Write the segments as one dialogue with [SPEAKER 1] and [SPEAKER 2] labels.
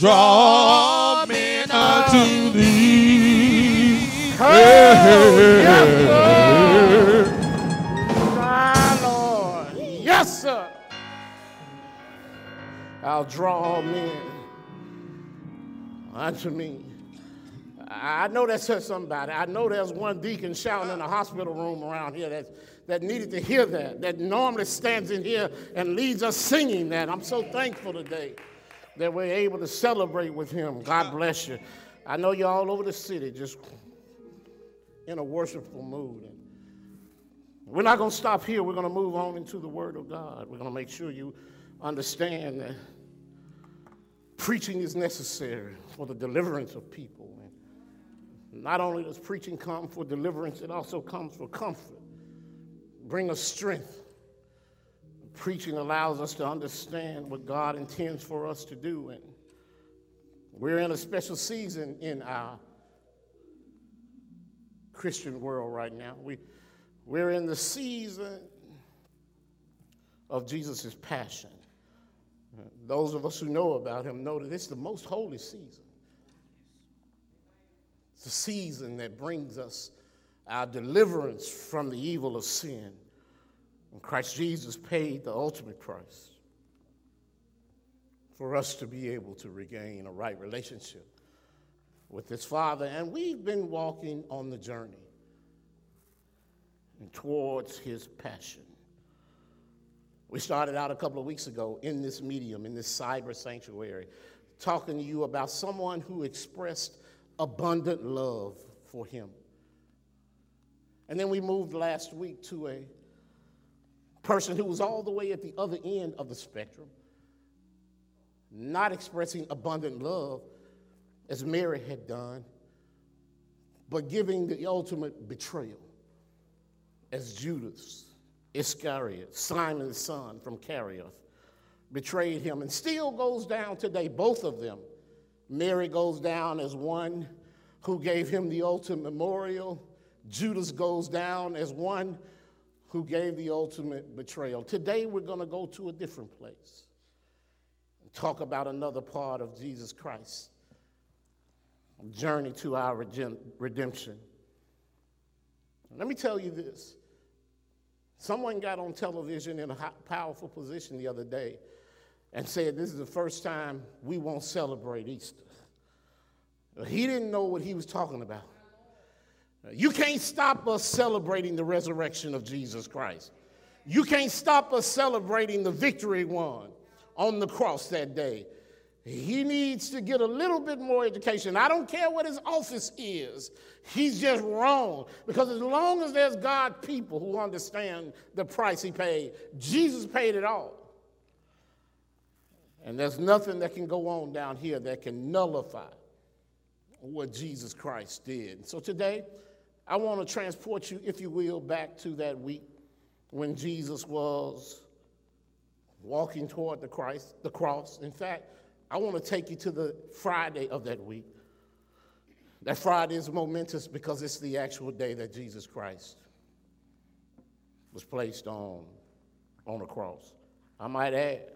[SPEAKER 1] draw men unto thee.
[SPEAKER 2] My Lord. Yes, sir. I'll draw men unto me. I know that says somebody. I know there's one deacon shouting in a hospital room around here that, that needed to hear that, that normally stands in here and leads us singing that. I'm so thankful today that we're able to celebrate with him. God bless you. I know you're all over the city just in a worshipful mood. We're not going to stop here. We're going to move on into the Word of God. We're going to make sure you understand that preaching is necessary for the deliverance of people. And not only does preaching come for deliverance, it also comes for comfort, bring us strength. Preaching allows us to understand what God intends for us to do. And we're in a special season in our Christian world right now. We, we're in the season of Jesus' passion. Those of us who know about him know that it's the most holy season. It's a season that brings us our deliverance from the evil of sin. And Christ Jesus paid the ultimate price for us to be able to regain a right relationship with his Father. And we've been walking on the journey towards his passion. We started out a couple of weeks ago in this medium, in this cyber sanctuary, talking to you about someone who expressed abundant love for him. And then we moved last week to a person who was all the way at the other end of the spectrum, not expressing abundant love as Mary had done, but giving the ultimate betrayal as Judas Iscariot, Simon's son from Kerioth, betrayed him and still goes down today, both of them. Mary goes down as one who gave him the ultimate memorial. Judas goes down as one who gave the ultimate betrayal. Today we're going to go to a different place and talk about another part of Jesus Christ's journey to our redemption. Let me tell you this Someone got on television in a powerful position the other day and said, This is the first time we won't celebrate Easter. He didn't know what he was talking about. You can't stop us celebrating the resurrection of Jesus Christ. You can't stop us celebrating the victory won on the cross that day. He needs to get a little bit more education. I don't care what his office is. He's just wrong. Because as long as there's God people who understand the price he paid, Jesus paid it all. And there's nothing that can go on down here that can nullify what Jesus Christ did. So today, I want to transport you, if you will, back to that week when Jesus was walking toward the Christ, the cross. In fact, I want to take you to the Friday of that week. That Friday is momentous because it's the actual day that Jesus Christ was placed on, on a cross. I might add,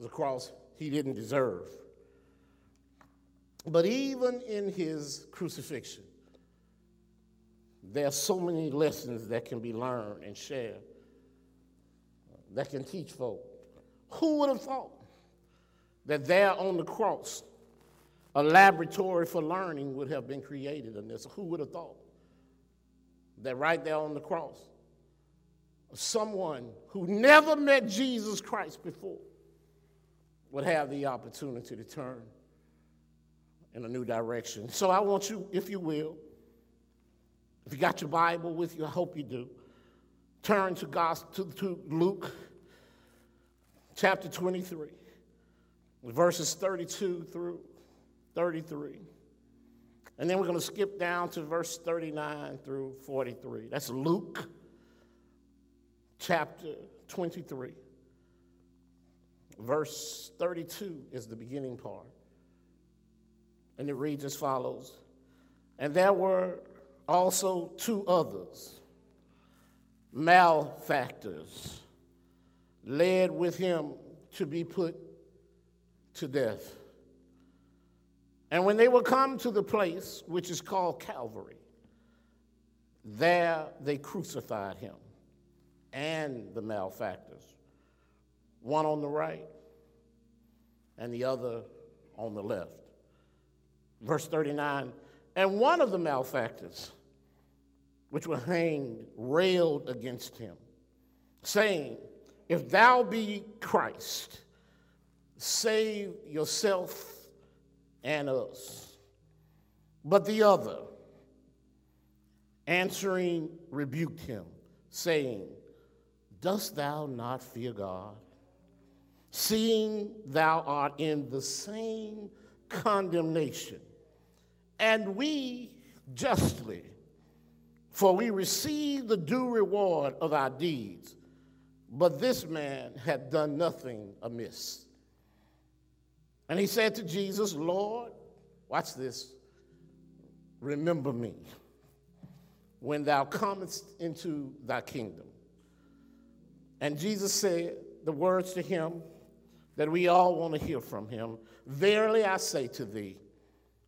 [SPEAKER 2] the cross he didn't deserve. But even in his crucifixion, there are so many lessons that can be learned and shared that can teach folk. Who would have thought that there on the cross, a laboratory for learning would have been created in this. Who would have thought that right there on the cross, someone who never met Jesus Christ before would have the opportunity to turn in a new direction. So I want you, if you will, if you got your Bible with you, I hope you do, turn to, to Luke chapter 23 verses 32 through 33. And then we're going to skip down to verse 39 through 43. That's Luke chapter 23. Verse 32 is the beginning part. And it reads as follows And there were also two others, malefactors, led with him to be put to death. And when they were come to the place which is called Calvary, there they crucified him and the malefactors, one on the right and the other on the left. Verse 39 And one of the malefactors, which were hanged, railed against him, saying, If thou be Christ, save yourself and us. But the other, answering, rebuked him, saying, Dost thou not fear God, seeing thou art in the same condemnation? And we justly, for we receive the due reward of our deeds. But this man had done nothing amiss. And he said to Jesus, Lord, watch this, remember me when thou comest into thy kingdom. And Jesus said the words to him that we all want to hear from him Verily I say to thee,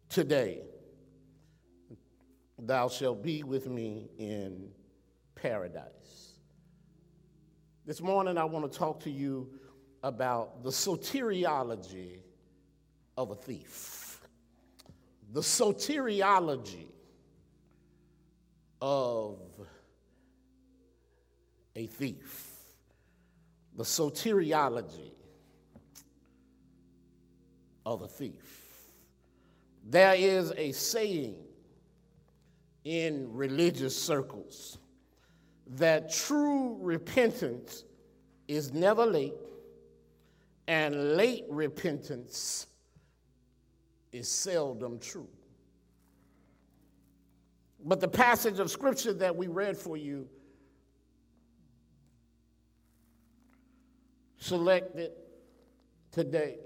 [SPEAKER 2] today thou shalt be with me in paradise. This morning I want to talk to you about the soteriology of a thief. The soteriology of a thief. The soteriology of a thief. There is a saying in religious circles that true repentance is never late, and late repentance is seldom true. But the passage of scripture that we read for you selected today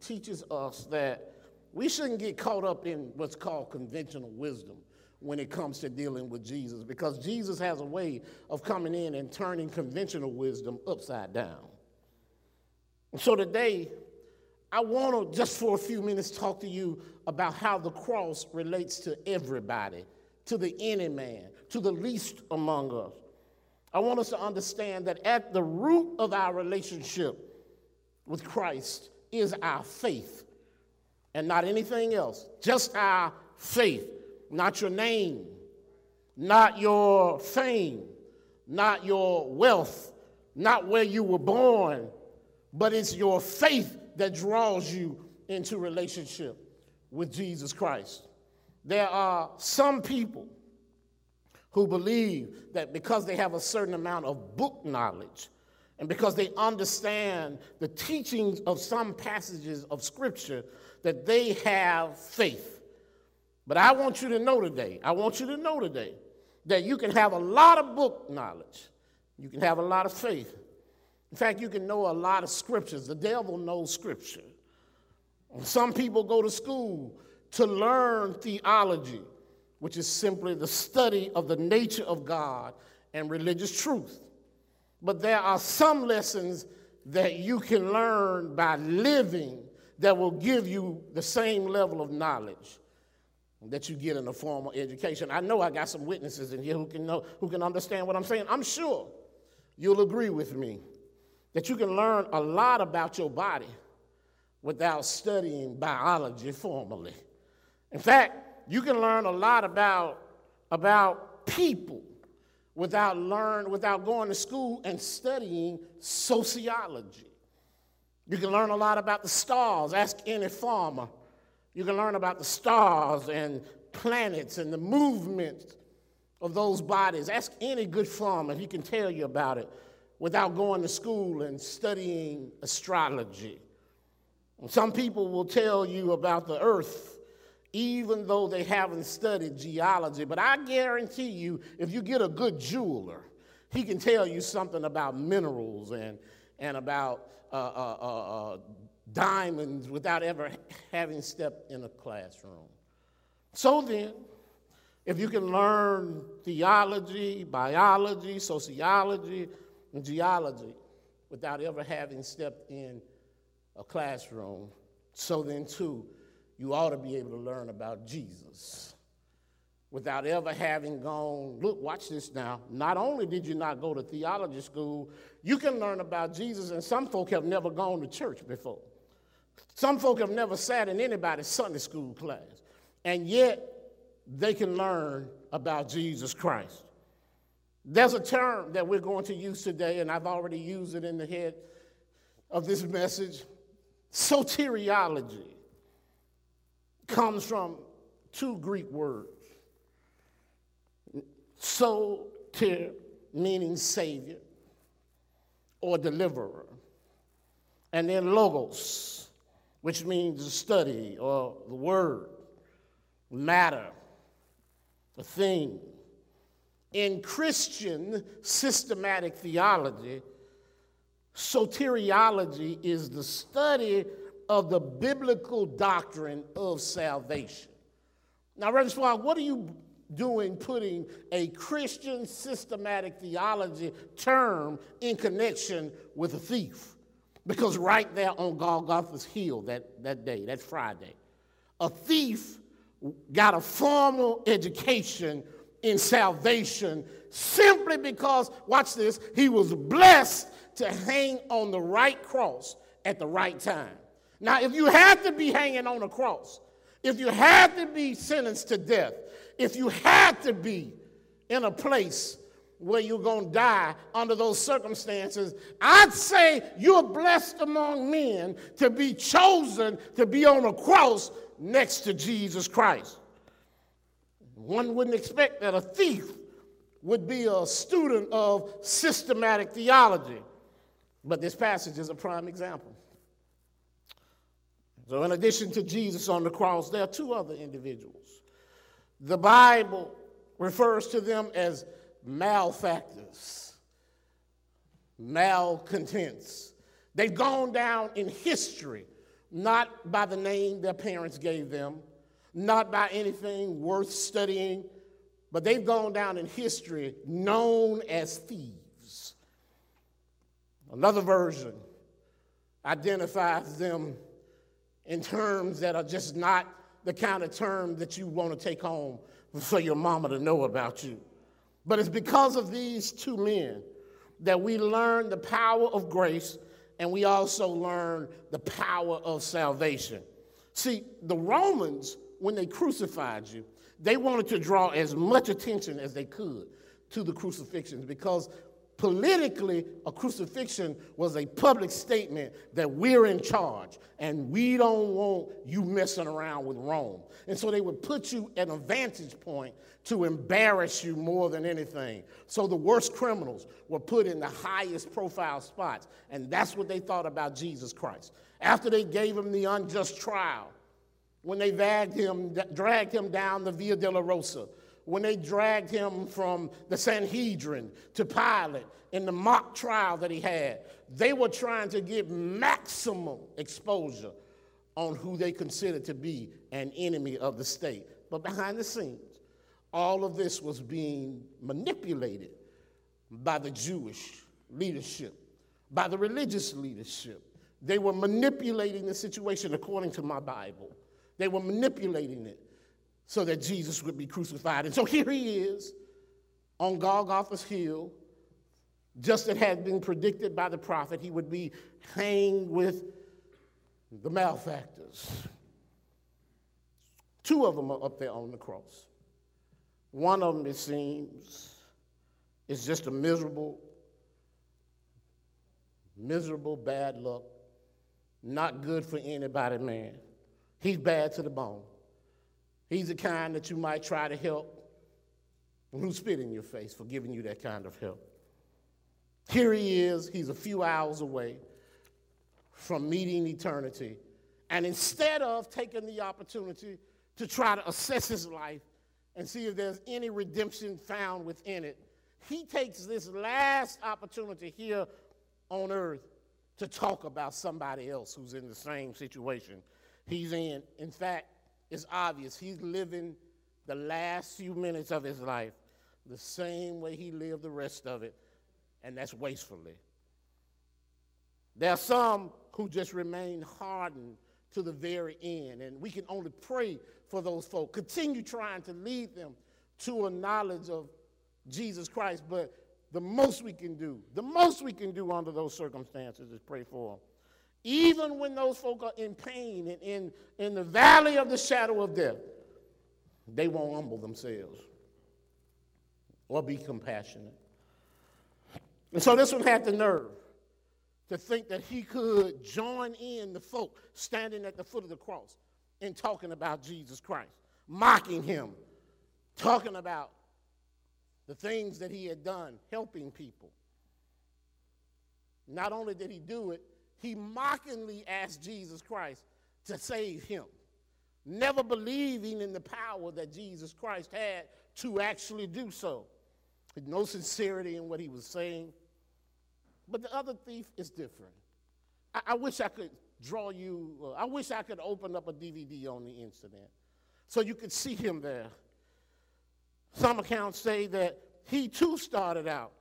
[SPEAKER 2] teaches us that we shouldn't get caught up in what's called conventional wisdom when it comes to dealing with Jesus because Jesus has a way of coming in and turning conventional wisdom upside down. So today, I want to, just for a few minutes, talk to you about how the cross relates to everybody, to the any man, to the least among us. I want us to understand that at the root of our relationship with Christ is our faith and not anything else, just our faith, not your name, not your fame, not your wealth, not where you were born, but it's your faith that draws you into relationship with Jesus Christ. There are some people who believe that because they have a certain amount of book knowledge and because they understand the teachings of some passages of Scripture, that they have faith. But I want you to know today, I want you to know today that you can have a lot of book knowledge, you can have a lot of faith, in fact, you can know a lot of scriptures. The devil knows scripture. Some people go to school to learn theology, which is simply the study of the nature of God and religious truth. But there are some lessons that you can learn by living that will give you the same level of knowledge that you get in a formal education. I know I got some witnesses in here who can know who can understand what I'm saying. I'm sure you'll agree with me that you can learn a lot about your body without studying biology formally. In fact, you can learn a lot about, about people without learn without going to school and studying sociology. You can learn a lot about the stars. Ask any farmer. You can learn about the stars and planets and the movement of those bodies. Ask any good farmer, he can tell you about it without going to school and studying astrology. Some people will tell you about the earth even though they haven't studied geology. But I guarantee you, if you get a good jeweler, he can tell you something about minerals and, and about uh, uh, uh, uh diamonds without ever having stepped in a classroom. So then, if you can learn theology, biology, sociology, in geology without ever having stepped in a classroom. So then, too, you ought to be able to learn about Jesus without ever having gone. Look, watch this now. Not only did you not go to theology school, you can learn about Jesus, and some folk have never gone to church before. Some folk have never sat in anybody's Sunday school class, and yet they can learn about Jesus Christ. There's a term that we're going to use today, and I've already used it in the head of this message. Soteriology comes from two Greek words. Soter, meaning Savior or deliverer, and then logos, which means the study or the word, matter, the thing. In Christian systematic theology, soteriology is the study of the biblical doctrine of salvation. Now, Reverend Swan, what are you doing putting a Christian systematic theology term in connection with a thief? Because right there on Golgotha's hill that, that day, that Friday, a thief got a formal education in salvation simply because, watch this, he was blessed to hang on the right cross at the right time. Now, if you had to be hanging on a cross, if you had to be sentenced to death, if you had to be in a place where you're going to die under those circumstances, I'd say you're blessed among men to be chosen to be on a cross next to Jesus Christ. One wouldn't expect that a thief would be a student of systematic theology, but this passage is a prime example. So, in addition to Jesus on the cross, there are two other individuals. The Bible refers to them as malefactors, malcontents. They've gone down in history, not by the name their parents gave them, not by anything worth studying, but they've gone down in history known as thieves. Another version identifies them in terms that are just not the kind of term that you want to take home for your mama to know about you. But it's because of these two men that we learn the power of grace and we also learn the power of salvation. See, the Romans, when they crucified you, they wanted to draw as much attention as they could to the crucifixions because politically, a crucifixion was a public statement that we're in charge and we don't want you messing around with Rome. And so they would put you at a vantage point to embarrass you more than anything. So the worst criminals were put in the highest profile spots. And that's what they thought about Jesus Christ. After they gave him the unjust trial, when they dragged him, dragged him down the Via Dolorosa, when they dragged him from the Sanhedrin to Pilate in the mock trial that he had, they were trying to get maximum exposure on who they considered to be an enemy of the state. But behind the scenes, all of this was being manipulated by the Jewish leadership, by the religious leadership. They were manipulating the situation according to my Bible. They were manipulating it so that Jesus would be crucified. And so here he is on Golgotha's hill, just as had been predicted by the prophet, he would be hanged with the malefactors. Two of them are up there on the cross. One of them, it seems, is just a miserable, miserable bad luck, not good for anybody, man. He's bad to the bone. He's the kind that you might try to help and who spit in your face for giving you that kind of help. Here he is, he's a few hours away from meeting eternity. And instead of taking the opportunity to try to assess his life and see if there's any redemption found within it, he takes this last opportunity here on earth to talk about somebody else who's in the same situation he's in. In fact, it's obvious he's living the last few minutes of his life the same way he lived the rest of it, and that's wastefully. There are some who just remain hardened to the very end. And we can only pray for those folk. Continue trying to lead them to a knowledge of Jesus Christ. But the most we can do, the most we can do under those circumstances is pray for them. Even when those folk are in pain and in, in the valley of the shadow of death, they won't humble themselves or be compassionate. And so this one had the nerve to think that he could join in the folk standing at the foot of the cross and talking about Jesus Christ, mocking him, talking about the things that he had done, helping people. Not only did he do it, he mockingly asked Jesus Christ to save him, never believing in the power that Jesus Christ had to actually do so. With no sincerity in what he was saying. But the other thief is different. I, I wish I could draw you, uh, I wish I could open up a DVD on the incident so you could see him there. Some accounts say that he too started out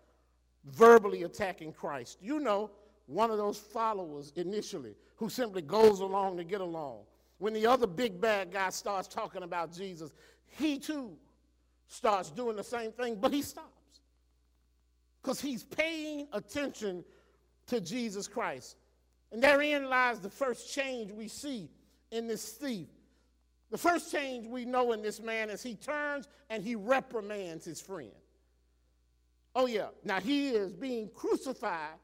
[SPEAKER 2] verbally attacking Christ. You know, one of those followers initially who simply goes along to get along. When the other big bad guy starts talking about Jesus, he too starts doing the same thing, but he stops because he's paying attention to Jesus Christ. And therein lies the first change we see in this thief. The first change we know in this man is he turns and he reprimands his friend. Oh, yeah. Now he is being crucified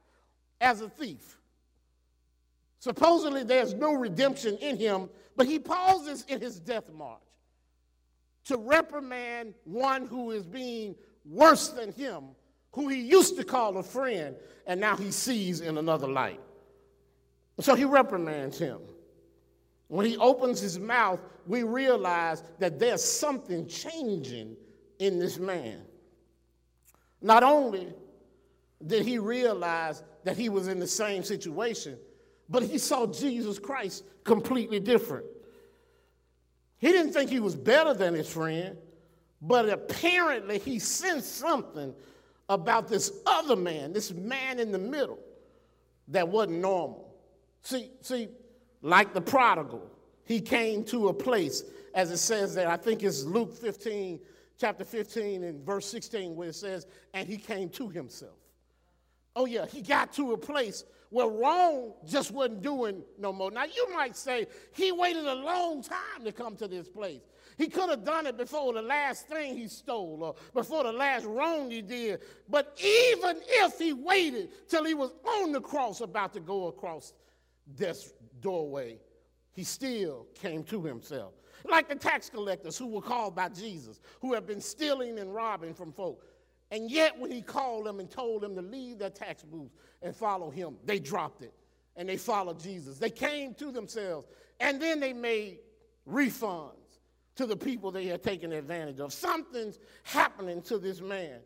[SPEAKER 2] as a thief. Supposedly there's no redemption in him, but he pauses in his death march to reprimand one who is being worse than him, who he used to call a friend, and now he sees in another light. So he reprimands him. When he opens his mouth, we realize that there's something changing in this man. Not only did he realize that he was in the same situation, but he saw Jesus Christ completely different. He didn't think he was better than his friend, but apparently he sensed something about this other man, this man in the middle, that wasn't normal. See, see, like the prodigal, he came to a place, as it says there, I think it's Luke 15, chapter 15, and verse 16, where it says, and he came to himself. Oh, yeah, he got to a place where wrong just wasn't doing no more. Now, you might say he waited a long time to come to this place. He could have done it before the last thing he stole or before the last wrong he did. But even if he waited till he was on the cross about to go across this doorway, he still came to himself. Like the tax collectors who were called by Jesus, who have been stealing and robbing from folk. And yet, when he called them and told them to leave their tax booths and follow him, they dropped it and they followed Jesus. They came to themselves and then they made refunds to the people they had taken advantage of. Something's happening to this man.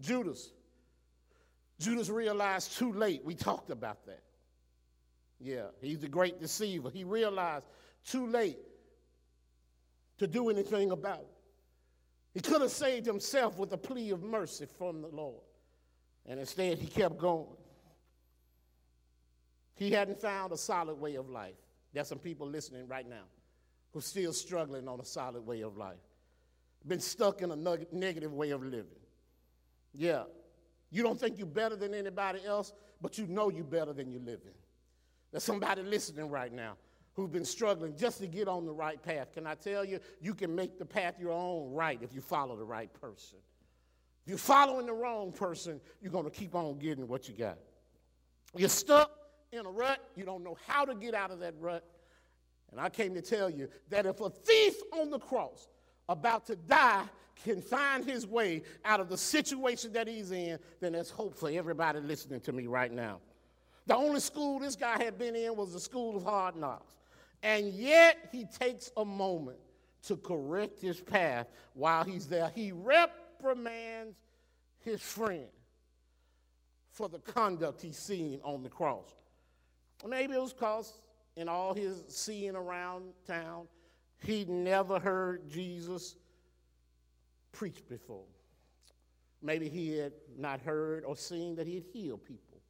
[SPEAKER 2] Judas. Judas realized too late. We talked about that. Yeah, he's the great deceiver. He realized too late to do anything about it. He could have saved himself with a plea of mercy from the Lord. And instead, he kept going. He hadn't found a solid way of life. There's some people listening right now who's still struggling on a solid way of life, been stuck in a negative way of living. Yeah, you don't think you're better than anybody else, but you know you're better than you're living. There's somebody listening right now who've been struggling just to get on the right path. Can I tell you, you can make the path your own right if you follow the right person. If you're following the wrong person, you're going to keep on getting what you got. You're stuck in a rut, you don't know how to get out of that rut. And I came to tell you that if a thief on the cross about to die can find his way out of the situation that he's in, then there's hope for everybody listening to me right now. The only school this guy had been in was the school of hard knocks. And yet he takes a moment to correct his path while he's there. He reprimands his friend for the conduct he's seen on the cross. Maybe it was because in all his seeing around town, he'd never heard Jesus preach before. Maybe he had not heard or seen that he had healed people.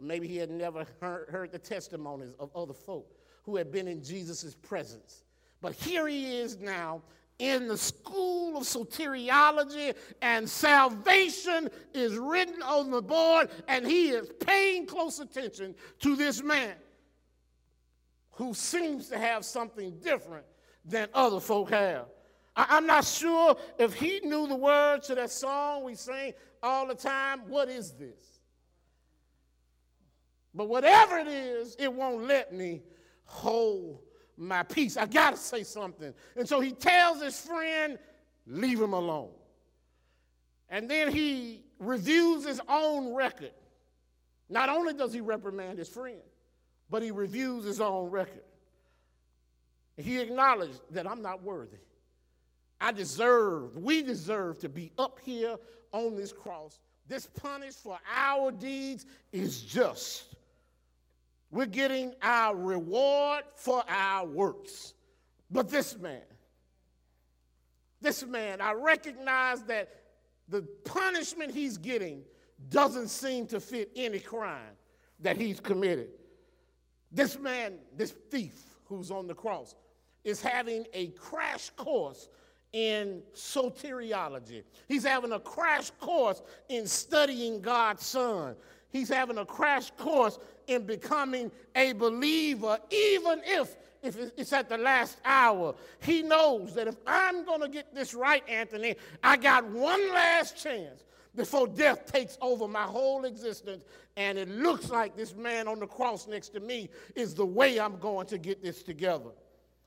[SPEAKER 2] Maybe he had never heard, heard the testimonies of other folk who had been in Jesus' presence. But here he is now in the school of soteriology, and salvation is written on the board, and he is paying close attention to this man who seems to have something different than other folk have. I, am not sure if he knew the words to that song we sing all the time. What is this? But whatever it is, it won't let me hold my peace. I got to say something. And so he tells his friend, leave him alone. And then he reviews his own record. Not only does he reprimand his friend, but he reviews his own record. He acknowledged that I'm not worthy. I deserve, we deserve to be up here on this cross. This punish for our deeds is just. We're getting our reward for our works. But this man, this man, I recognize that the punishment he's getting doesn't seem to fit any crime that he's committed. This man, this thief who's on the cross, is having a crash course in soteriology. He's having a crash course in studying God's Son. He's having a crash course in becoming a believer, even if, if it's at the last hour. He knows that if I'm going to get this right, Anthony, I got one last chance before death takes over my whole existence. And it looks like this man on the cross next to me is the way I'm going to get this together.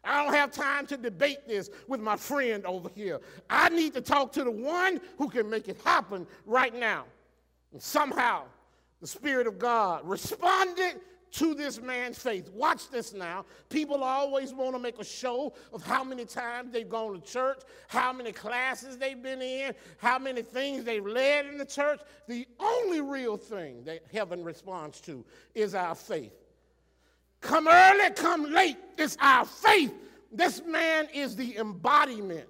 [SPEAKER 2] I don't have time to debate this with my friend over here. I need to talk to the one who can make it happen right now. And somehow, the Spirit of God responded to this man's faith. Watch this now. People always want to make a show of how many times they've gone to church, how many classes they've been in, how many things they've led in the church. The only real thing that heaven responds to is our faith. Come early, come late, it's our faith. This man is the embodiment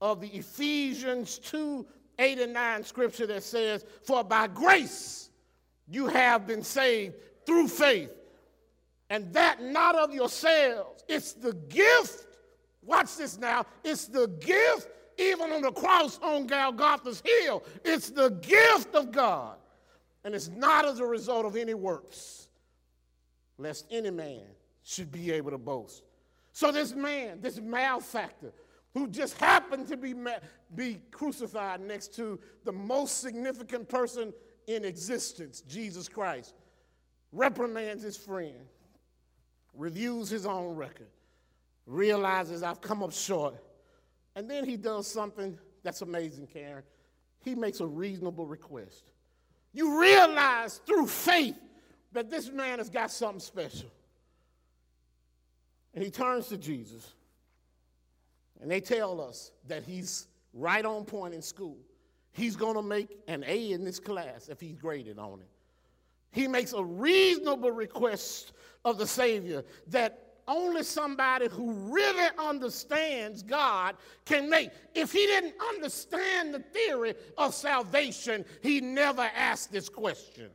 [SPEAKER 2] of the Ephesians 2 8 and 9 scripture that says, For by grace, you have been saved through faith. And that not of yourselves. It's the gift. Watch this now. It's the gift, even on the cross on Golgotha's hill. It's the gift of God. And it's not as a result of any works, lest any man should be able to boast. So, this man, this malefactor, who just happened to be, be crucified next to the most significant person in existence, Jesus Christ, reprimands his friend, reviews his own record, realizes I've come up short, and then he does something that's amazing, Karen. He makes a reasonable request. You realize through faith that this man has got something special. And he turns to Jesus, and they tell us that he's right on point in school he's going to make an A in this class if he's graded on it. He makes a reasonable request of the Savior that only somebody who really understands God can make. If he didn't understand the theory of salvation, he never asked this question.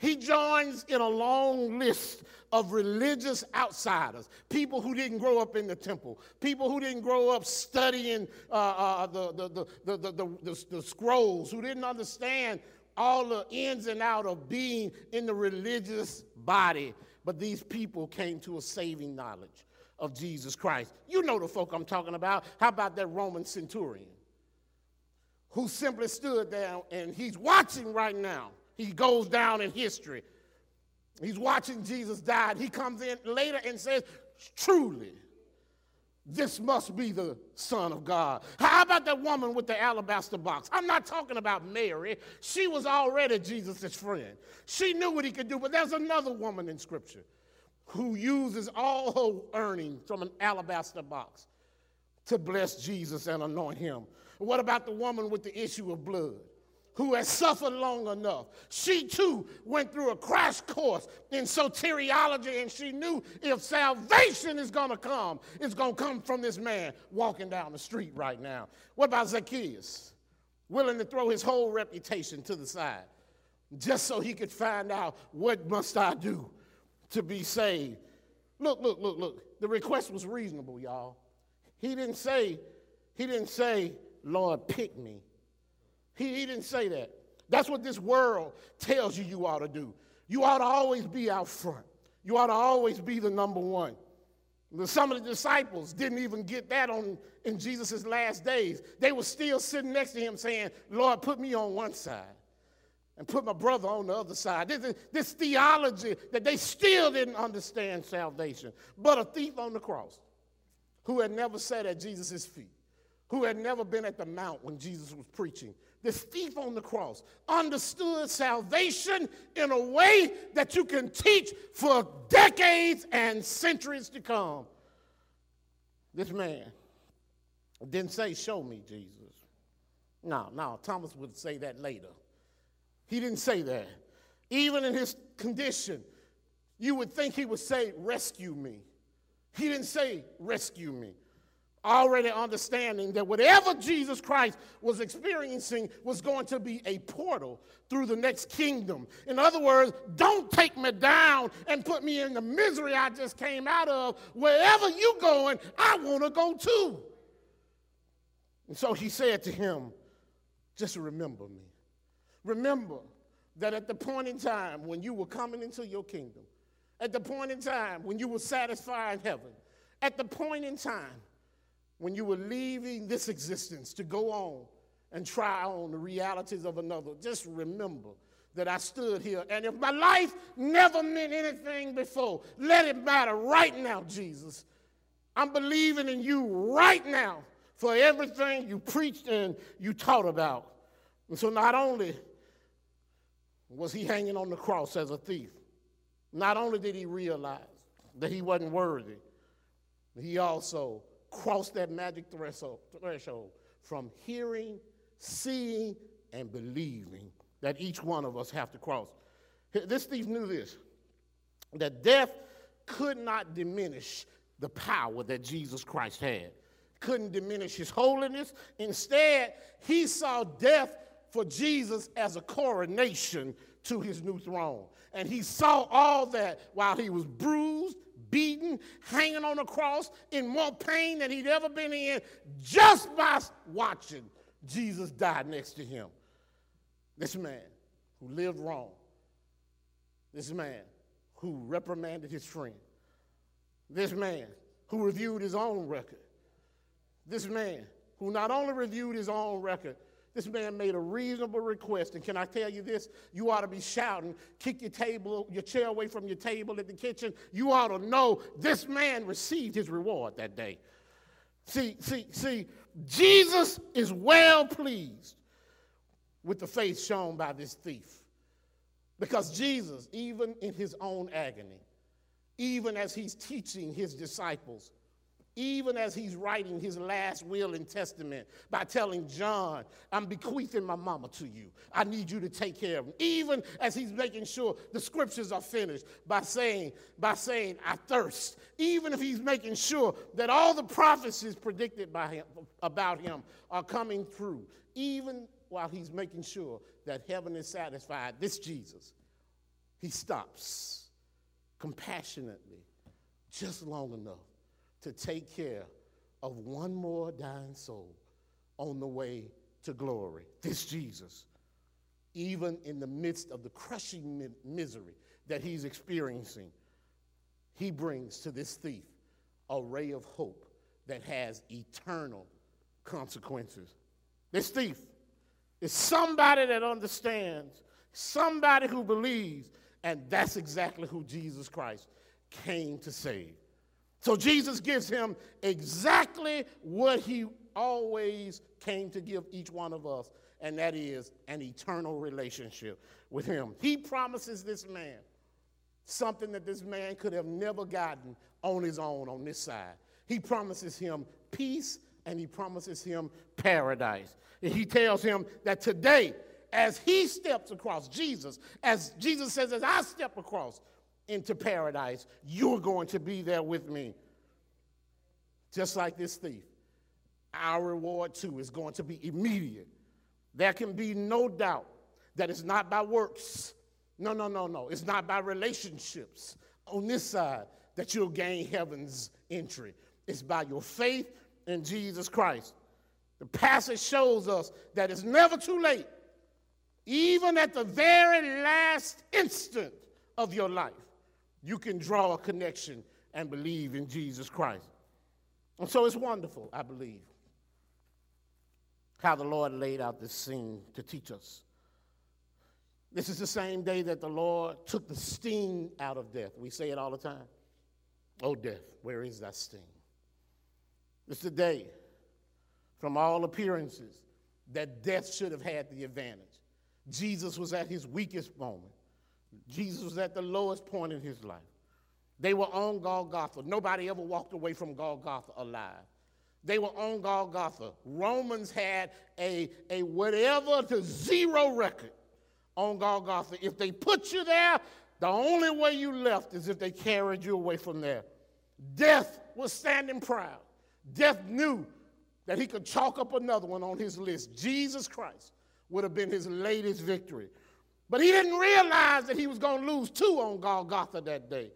[SPEAKER 2] He joins in a long list of religious outsiders, people who didn't grow up in the temple, people who didn't grow up studying uh, uh, the, the, the, the, the scrolls, who didn't understand all the ins and out of being in the religious body. But these people came to a saving knowledge of Jesus Christ. You know the folk I'm talking about. How about that Roman centurion who simply stood there and he's watching right now? He goes down in history He's watching Jesus die. He comes in later and says, Truly, this must be the Son of God. How about that woman with the alabaster box? I'm not talking about Mary. She was already Jesus' friend. She knew what he could do, but there's another woman in Scripture who uses all her earnings from an alabaster box to bless Jesus and anoint him. What about the woman with the issue of blood? Who has suffered long enough. She too went through a crash course in soteriology, and she knew if salvation is going to come, it's going to come from this man walking down the street right now. What about Zacchaeus? Willing to throw his whole reputation to the side just so he could find out what must I do to be saved. Look, look, look, look. The request was reasonable, y'all. He didn't say, he didn't say, Lord, pick me. He, he didn't say that. That's what this world tells you you ought to do. You ought to always be out front. You ought to always be the number one. Some of the disciples didn't even get that on in Jesus' last days. They were still sitting next to him saying, Lord, put me on one side and put my brother on the other side. This, this theology that they still didn't understand salvation. But a thief on the cross who had never sat at Jesus' feet, who had never been at the mount when Jesus was preaching, this thief on the cross understood salvation in a way that you can teach for decades and centuries to come. This man didn't say, Show me, Jesus. No, no, Thomas would say that later. He didn't say that. Even in his condition, you would think he would say, Rescue me. He didn't say, Rescue me already understanding that whatever Jesus Christ was experiencing was going to be a portal through the next kingdom. In other words, don't take me down and put me in the misery I just came out of. Wherever you're going, I want to go too. And so he said to him, just remember me. Remember that at the point in time when you were coming into your kingdom, at the point in time when you were satisfied in heaven, at the point in time when you were leaving this existence to go on and try on the realities of another, just remember that I stood here. And if my life never meant anything before, let it matter right now, Jesus. I'm believing in you right now for everything you preached and you taught about. And so not only was he hanging on the cross as a thief, not only did he realize that he wasn't worthy, he also cross that magic threshold from hearing, seeing, and believing that each one of us have to cross. This thief knew this that death could not diminish the power that Jesus Christ had, couldn't diminish his holiness. Instead, he saw death for Jesus as a coronation to his new throne. And he saw all that while he was bruised, beaten, hanging on a cross in more pain than he'd ever been in just by watching Jesus die next to him. This man who lived wrong, this man who reprimanded his friend, this man who reviewed his own record, this man who not only reviewed his own record, this man made a reasonable request. And can I tell you this? You ought to be shouting, kick your table, your chair away from your table at the kitchen. You ought to know this man received his reward that day. See, see, see, Jesus is well pleased with the faith shown by this thief. Because Jesus, even in his own agony, even as he's teaching his disciples, even as he's writing his last will and testament by telling John, I'm bequeathing my mama to you. I need you to take care of him. Even as he's making sure the scriptures are finished by saying, by saying, I thirst. Even if he's making sure that all the prophecies predicted by him about him are coming through. Even while he's making sure that heaven is satisfied, this Jesus, he stops compassionately just long enough to take care of one more dying soul on the way to glory. This Jesus, even in the midst of the crushing mi- misery that he's experiencing, he brings to this thief a ray of hope that has eternal consequences. This thief is somebody that understands, somebody who believes, and that's exactly who Jesus Christ came to save. So Jesus gives him exactly what he always came to give each one of us, and that is an eternal relationship with him. He promises this man something that this man could have never gotten on his own on this side. He promises him peace and he promises him paradise. And he tells him that today, as he steps across, Jesus, as Jesus says, as I step across, into paradise. You're going to be there with me. Just like this thief. Our reward too is going to be immediate. There can be no doubt that it's not by works. No, no, no, no. It's not by relationships on this side, that you'll gain heaven's entry. It's by your faith in Jesus Christ. The passage shows us that it's never too late, even at the very last instant of your life, you can draw a connection and believe in Jesus Christ. And so it's wonderful, I believe, how the Lord laid out this scene to teach us. This is the same day that the Lord took the sting out of death. We say it all the time. Oh, death, where is that sting? It's the day, from all appearances, that death should have had the advantage. Jesus was at his weakest moment. Jesus was at the lowest point in his life. They were on Golgotha. Nobody ever walked away from Golgotha alive. They were on Golgotha. Romans had a, a whatever to zero record on Golgotha. If they put you there, the only way you left is if they carried you away from there. Death was standing proud. Death knew that he could chalk up another one on his list. Jesus Christ would have been his latest victory. But he didn't realize that he was going to lose two on Golgotha that day.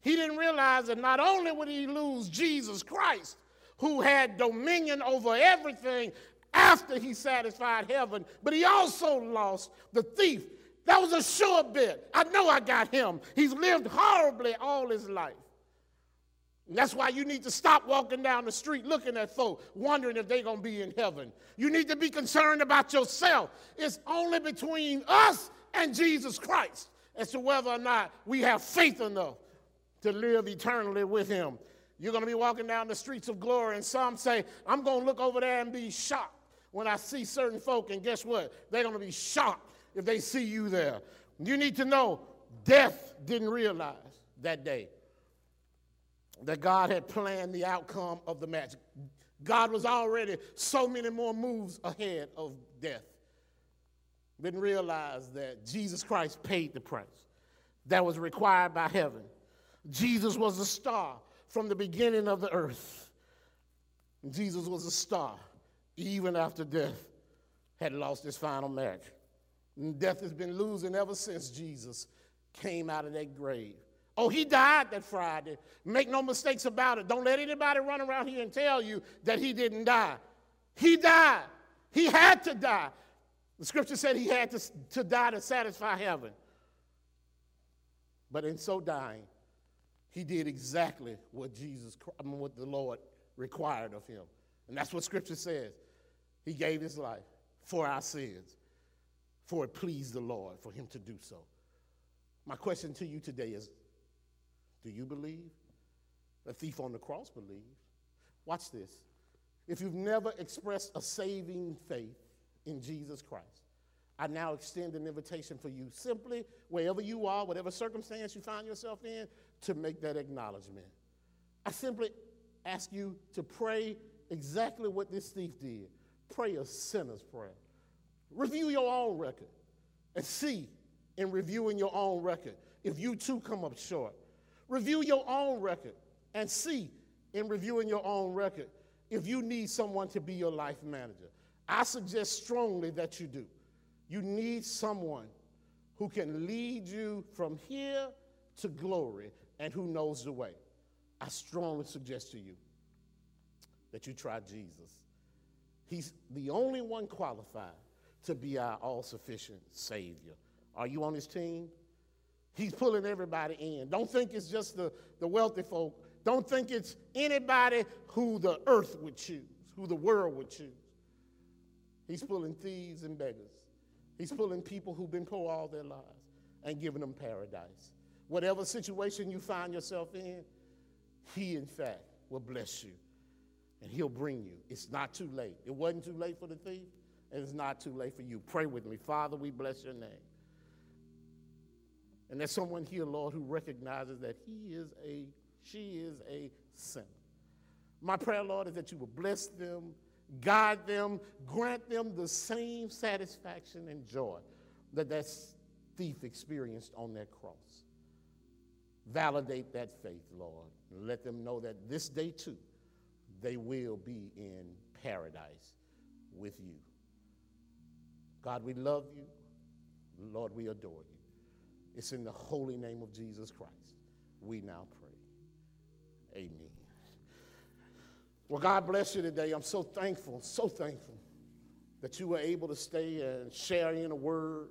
[SPEAKER 2] He didn't realize that not only would he lose Jesus Christ, who had dominion over everything after he satisfied heaven, but he also lost the thief. That was a sure bet. I know I got him. He's lived horribly all his life. That's why you need to stop walking down the street looking at folk, wondering if they're going to be in heaven. You need to be concerned about yourself. It's only between us and Jesus Christ as to whether or not we have faith enough to live eternally with him. You're going to be walking down the streets of glory, and some say, I'm going to look over there and be shocked when I see certain folk, and guess what? They're going to be shocked if they see you there. You need to know death didn't realize that day that God had planned the outcome of the match. God was already so many more moves ahead of death. Didn't realize that Jesus Christ paid the price that was required by heaven. Jesus was a star from the beginning of the earth. Jesus was a star even after death had lost his final match. Death has been losing ever since Jesus came out of that grave. Oh, he died that Friday. Make no mistakes about it. Don't let anybody run around here and tell you that he didn't die. He died. He had to die. The scripture said he had to, to die to satisfy heaven. But in so dying, he did exactly what Jesus, I mean, what the Lord required of him. And that's what scripture says. He gave his life for our sins, for it pleased the Lord for him to do so. My question to you today is do you believe? The thief on the cross believed. Watch this. If you've never expressed a saving faith in Jesus Christ, I now extend an invitation for you simply, wherever you are, whatever circumstance you find yourself in, to make that acknowledgement. I simply ask you to pray exactly what this thief did pray a sinner's prayer. Review your own record and see in reviewing your own record if you too come up short. Review your own record and see in reviewing your own record if you need someone to be your life manager. I suggest strongly that you do. You need someone who can lead you from here to glory and who knows the way. I strongly suggest to you that you try Jesus. He's the only one qualified to be our all sufficient Savior. Are you on his team? He's pulling everybody in. Don't think it's just the, the wealthy folk. Don't think it's anybody who the earth would choose, who the world would choose. He's pulling thieves and beggars. He's pulling people who've been poor all their lives and giving them paradise. Whatever situation you find yourself in, He, in fact, will bless you and He'll bring you. It's not too late. It wasn't too late for the thief, and it's not too late for you. Pray with me. Father, we bless your name. And there's someone here, Lord, who recognizes that he is a, she is a sinner. My prayer, Lord, is that you will bless them, guide them, grant them the same satisfaction and joy that that thief experienced on that cross. Validate that faith, Lord. Let them know that this day, too, they will be in paradise with you. God, we love you. Lord, we adore you. It's in the holy name of Jesus Christ we now pray. Amen. Well, God bless you today. I'm so thankful, so thankful that you were able to stay and share in a word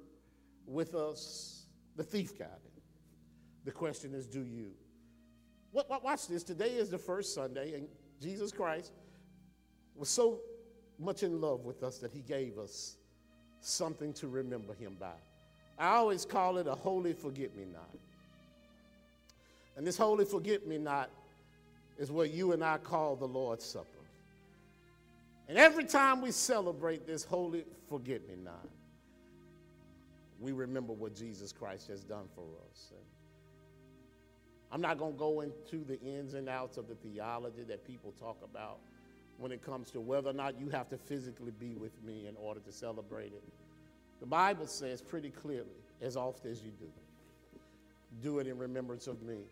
[SPEAKER 2] with us. The thief got it. The question is, do you? Watch this. Today is the first Sunday, and Jesus Christ was so much in love with us that he gave us something to remember him by. I always call it a holy forget me not. And this holy forget me not is what you and I call the Lord's Supper. And every time we celebrate this holy forget me not, we remember what Jesus Christ has done for us. And I'm not going to go into the ins and outs of the theology that people talk about when it comes to whether or not you have to physically be with me in order to celebrate it. The Bible says pretty clearly, as often as you do, do it in remembrance of me.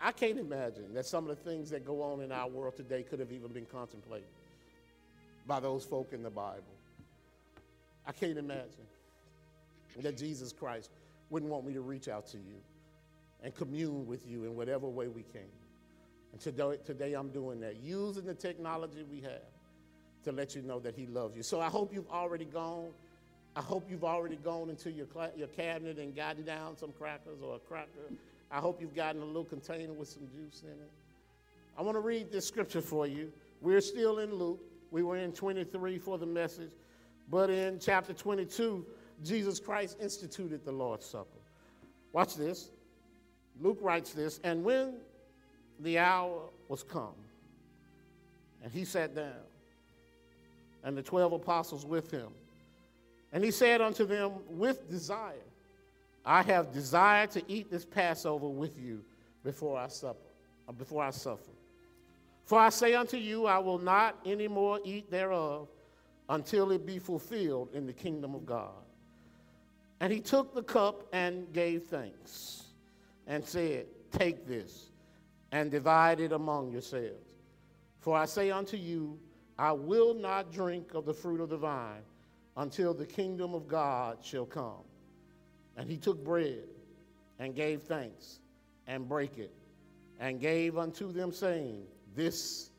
[SPEAKER 2] I can't imagine that some of the things that go on in our world today could have even been contemplated by those folk in the Bible. I can't imagine that Jesus Christ wouldn't want me to reach out to you and commune with you in whatever way we can. And today, today I'm doing that, using the technology we have to let you know that He loves you. So I hope you've already gone. I hope you've already gone into your, your cabinet and gotten down some crackers or a cracker. I hope you've gotten a little container with some juice in it. I want to read this scripture for you. We're still in Luke. We were in 23 for the message. But in chapter 22, Jesus Christ instituted the Lord's Supper. Watch this. Luke writes this, and when the hour was come, and he sat down, and the twelve apostles with him. And he said unto them, With desire, I have desired to eat this Passover with you before I suffer. Uh, before I suffer. For I say unto you, I will not any more eat thereof until it be fulfilled in the kingdom of God. And he took the cup and gave thanks and said, Take this and divide it among yourselves. For I say unto you, I will not drink of the fruit of the vine until the kingdom of God shall come. And he took bread and gave thanks and brake it and gave unto them, saying, This,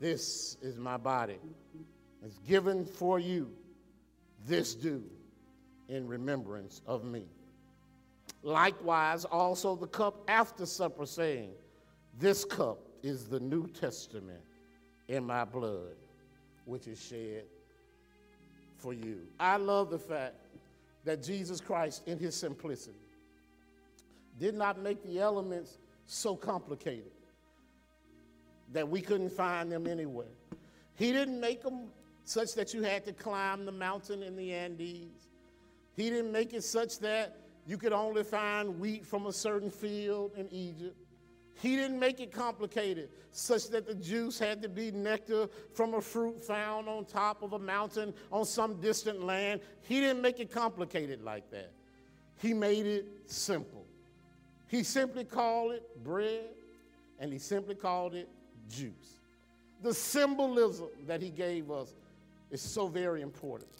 [SPEAKER 2] this is my body. It's given for you. This do in remembrance of me. Likewise, also the cup after supper, saying, this cup is the New Testament in my blood, which is shed for you. I love the fact that Jesus Christ, in his simplicity, did not make the elements so complicated that we couldn't find them anywhere. He didn't make them such that you had to climb the mountain in the Andes. He didn't make it such that you could only find wheat from a certain field in Egypt. He didn't make it complicated, such that the juice had to be nectar from a fruit found on top of a mountain on some distant land. He didn't make it complicated like that. He made it simple. He simply called it bread and he simply called it juice. The symbolism that he gave us is so very important.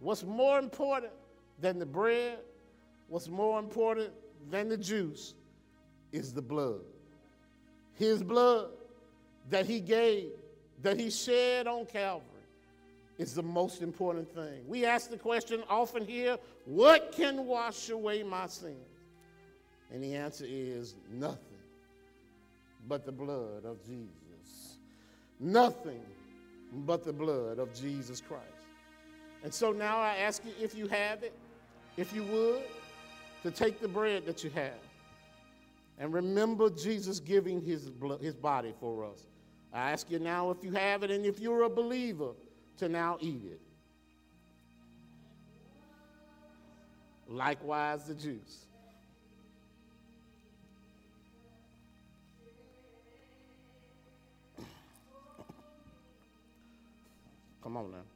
[SPEAKER 2] What's more important than the bread? What's more important than the juice? Is the blood. His blood that he gave, that he shed on Calvary, is the most important thing. We ask the question often here what can wash away my sins? And the answer is nothing but the blood of Jesus. Nothing but the blood of Jesus Christ. And so now I ask you if you have it, if you would, to take the bread that you have and remember Jesus giving his, blood, his body for us. I ask you now if you have it and if you're a believer to now eat it. Likewise, the juice. Come on now.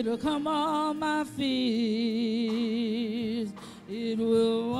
[SPEAKER 3] it'll come on my fears. It will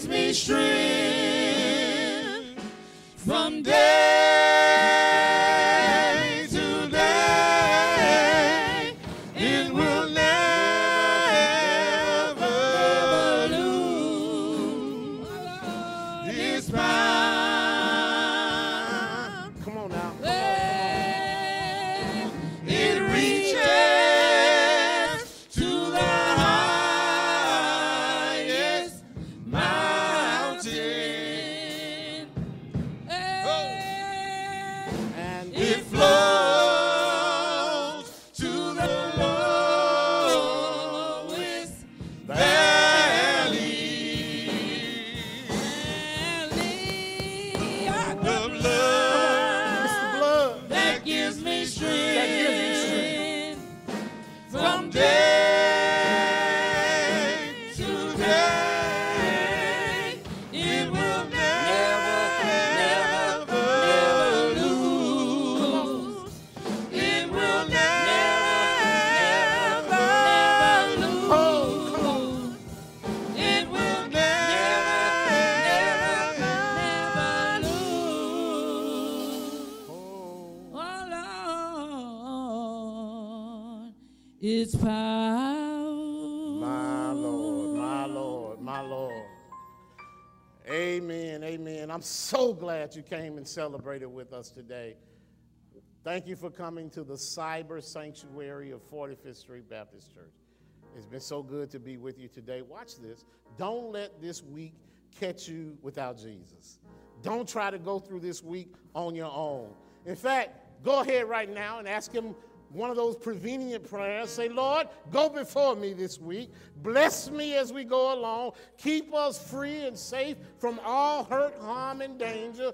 [SPEAKER 3] gives me strength It's power.
[SPEAKER 2] My Lord, my Lord, my Lord. Amen, amen. I'm so glad you came and celebrated with us today. Thank you for coming to the cyber sanctuary of 45th Street Baptist Church. It's been so good to be with you today. Watch this. Don't let this week catch you without Jesus. Don't try to go through this week on your own. In fact, go ahead right now and ask Him one of those prevenient prayers. Say, Lord, go before me this week. Bless me as we go along. Keep us free and safe from all hurt, harm, and danger.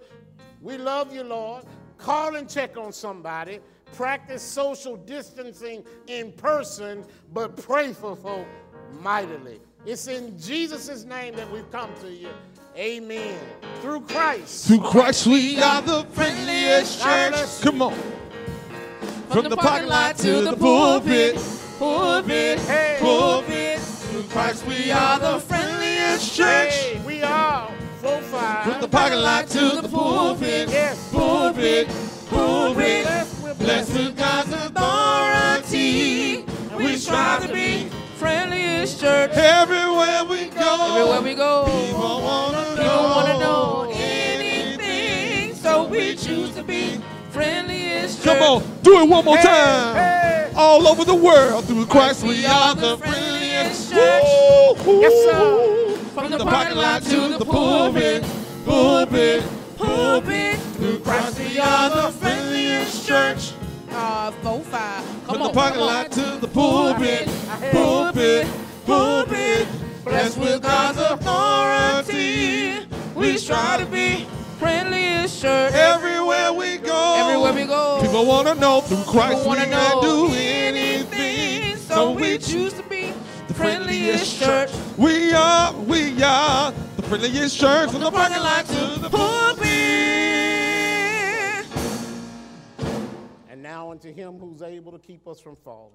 [SPEAKER 2] We love you, Lord. Call and check on somebody. Practice social distancing in person, but pray for folk mightily. It's in Jesus' name that we've come to you. Amen. Through Christ.
[SPEAKER 1] Through Christ we are the friendliest church. Come on. From the parking lot to the pulpit. Pulpit.
[SPEAKER 2] Hey.
[SPEAKER 1] Pulpit. Through Christ we are the friendliest church.
[SPEAKER 2] Hey, we are four five.
[SPEAKER 1] From the parking lot to the pulpit.
[SPEAKER 2] Yes.
[SPEAKER 1] Pulpit. Pulpit.
[SPEAKER 2] Blessed with
[SPEAKER 1] God's authority. We strive to be
[SPEAKER 3] friendliest church.
[SPEAKER 1] everywhere we go.
[SPEAKER 3] Everywhere we go,
[SPEAKER 1] People wanna know.
[SPEAKER 3] people know anything, so we choose to be friendliest church.
[SPEAKER 1] Come on, do it one more time.
[SPEAKER 2] Hey.
[SPEAKER 1] All over the world, through Christ we are the friendliest
[SPEAKER 3] church.
[SPEAKER 1] Woo-hoo.
[SPEAKER 2] Yes, sir.
[SPEAKER 1] From the parking lot to the pulpit, pulpit, pulpit. Through Christ we are the friendliest church.
[SPEAKER 3] Uh, four, five. Come
[SPEAKER 1] From
[SPEAKER 3] on,
[SPEAKER 1] the parking lot to the pulpit, pulpit, pulpit. Blessed with God's authority, we strive to be
[SPEAKER 3] friendliest church.
[SPEAKER 1] everywhere we go.
[SPEAKER 3] Everywhere we go.
[SPEAKER 1] People want to know through Christ
[SPEAKER 3] People
[SPEAKER 1] we
[SPEAKER 3] wanna
[SPEAKER 1] can
[SPEAKER 3] know
[SPEAKER 1] do anything.
[SPEAKER 3] So we choose to be the friendliest church.
[SPEAKER 1] We are, we are the friendliest church from the parking lot to the pulpit.
[SPEAKER 2] And now unto him who's able to keep us from falling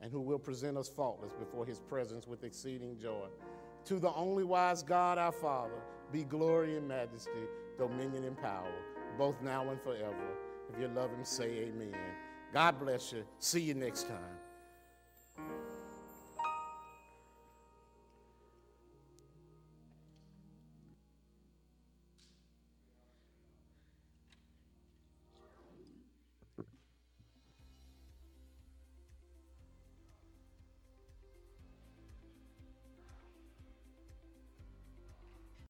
[SPEAKER 2] and who will present us faultless before his presence with exceeding joy. To the only wise God, our Father, be glory and majesty, dominion and power, both now and forever. If you love him, say amen. God bless you. See you next time.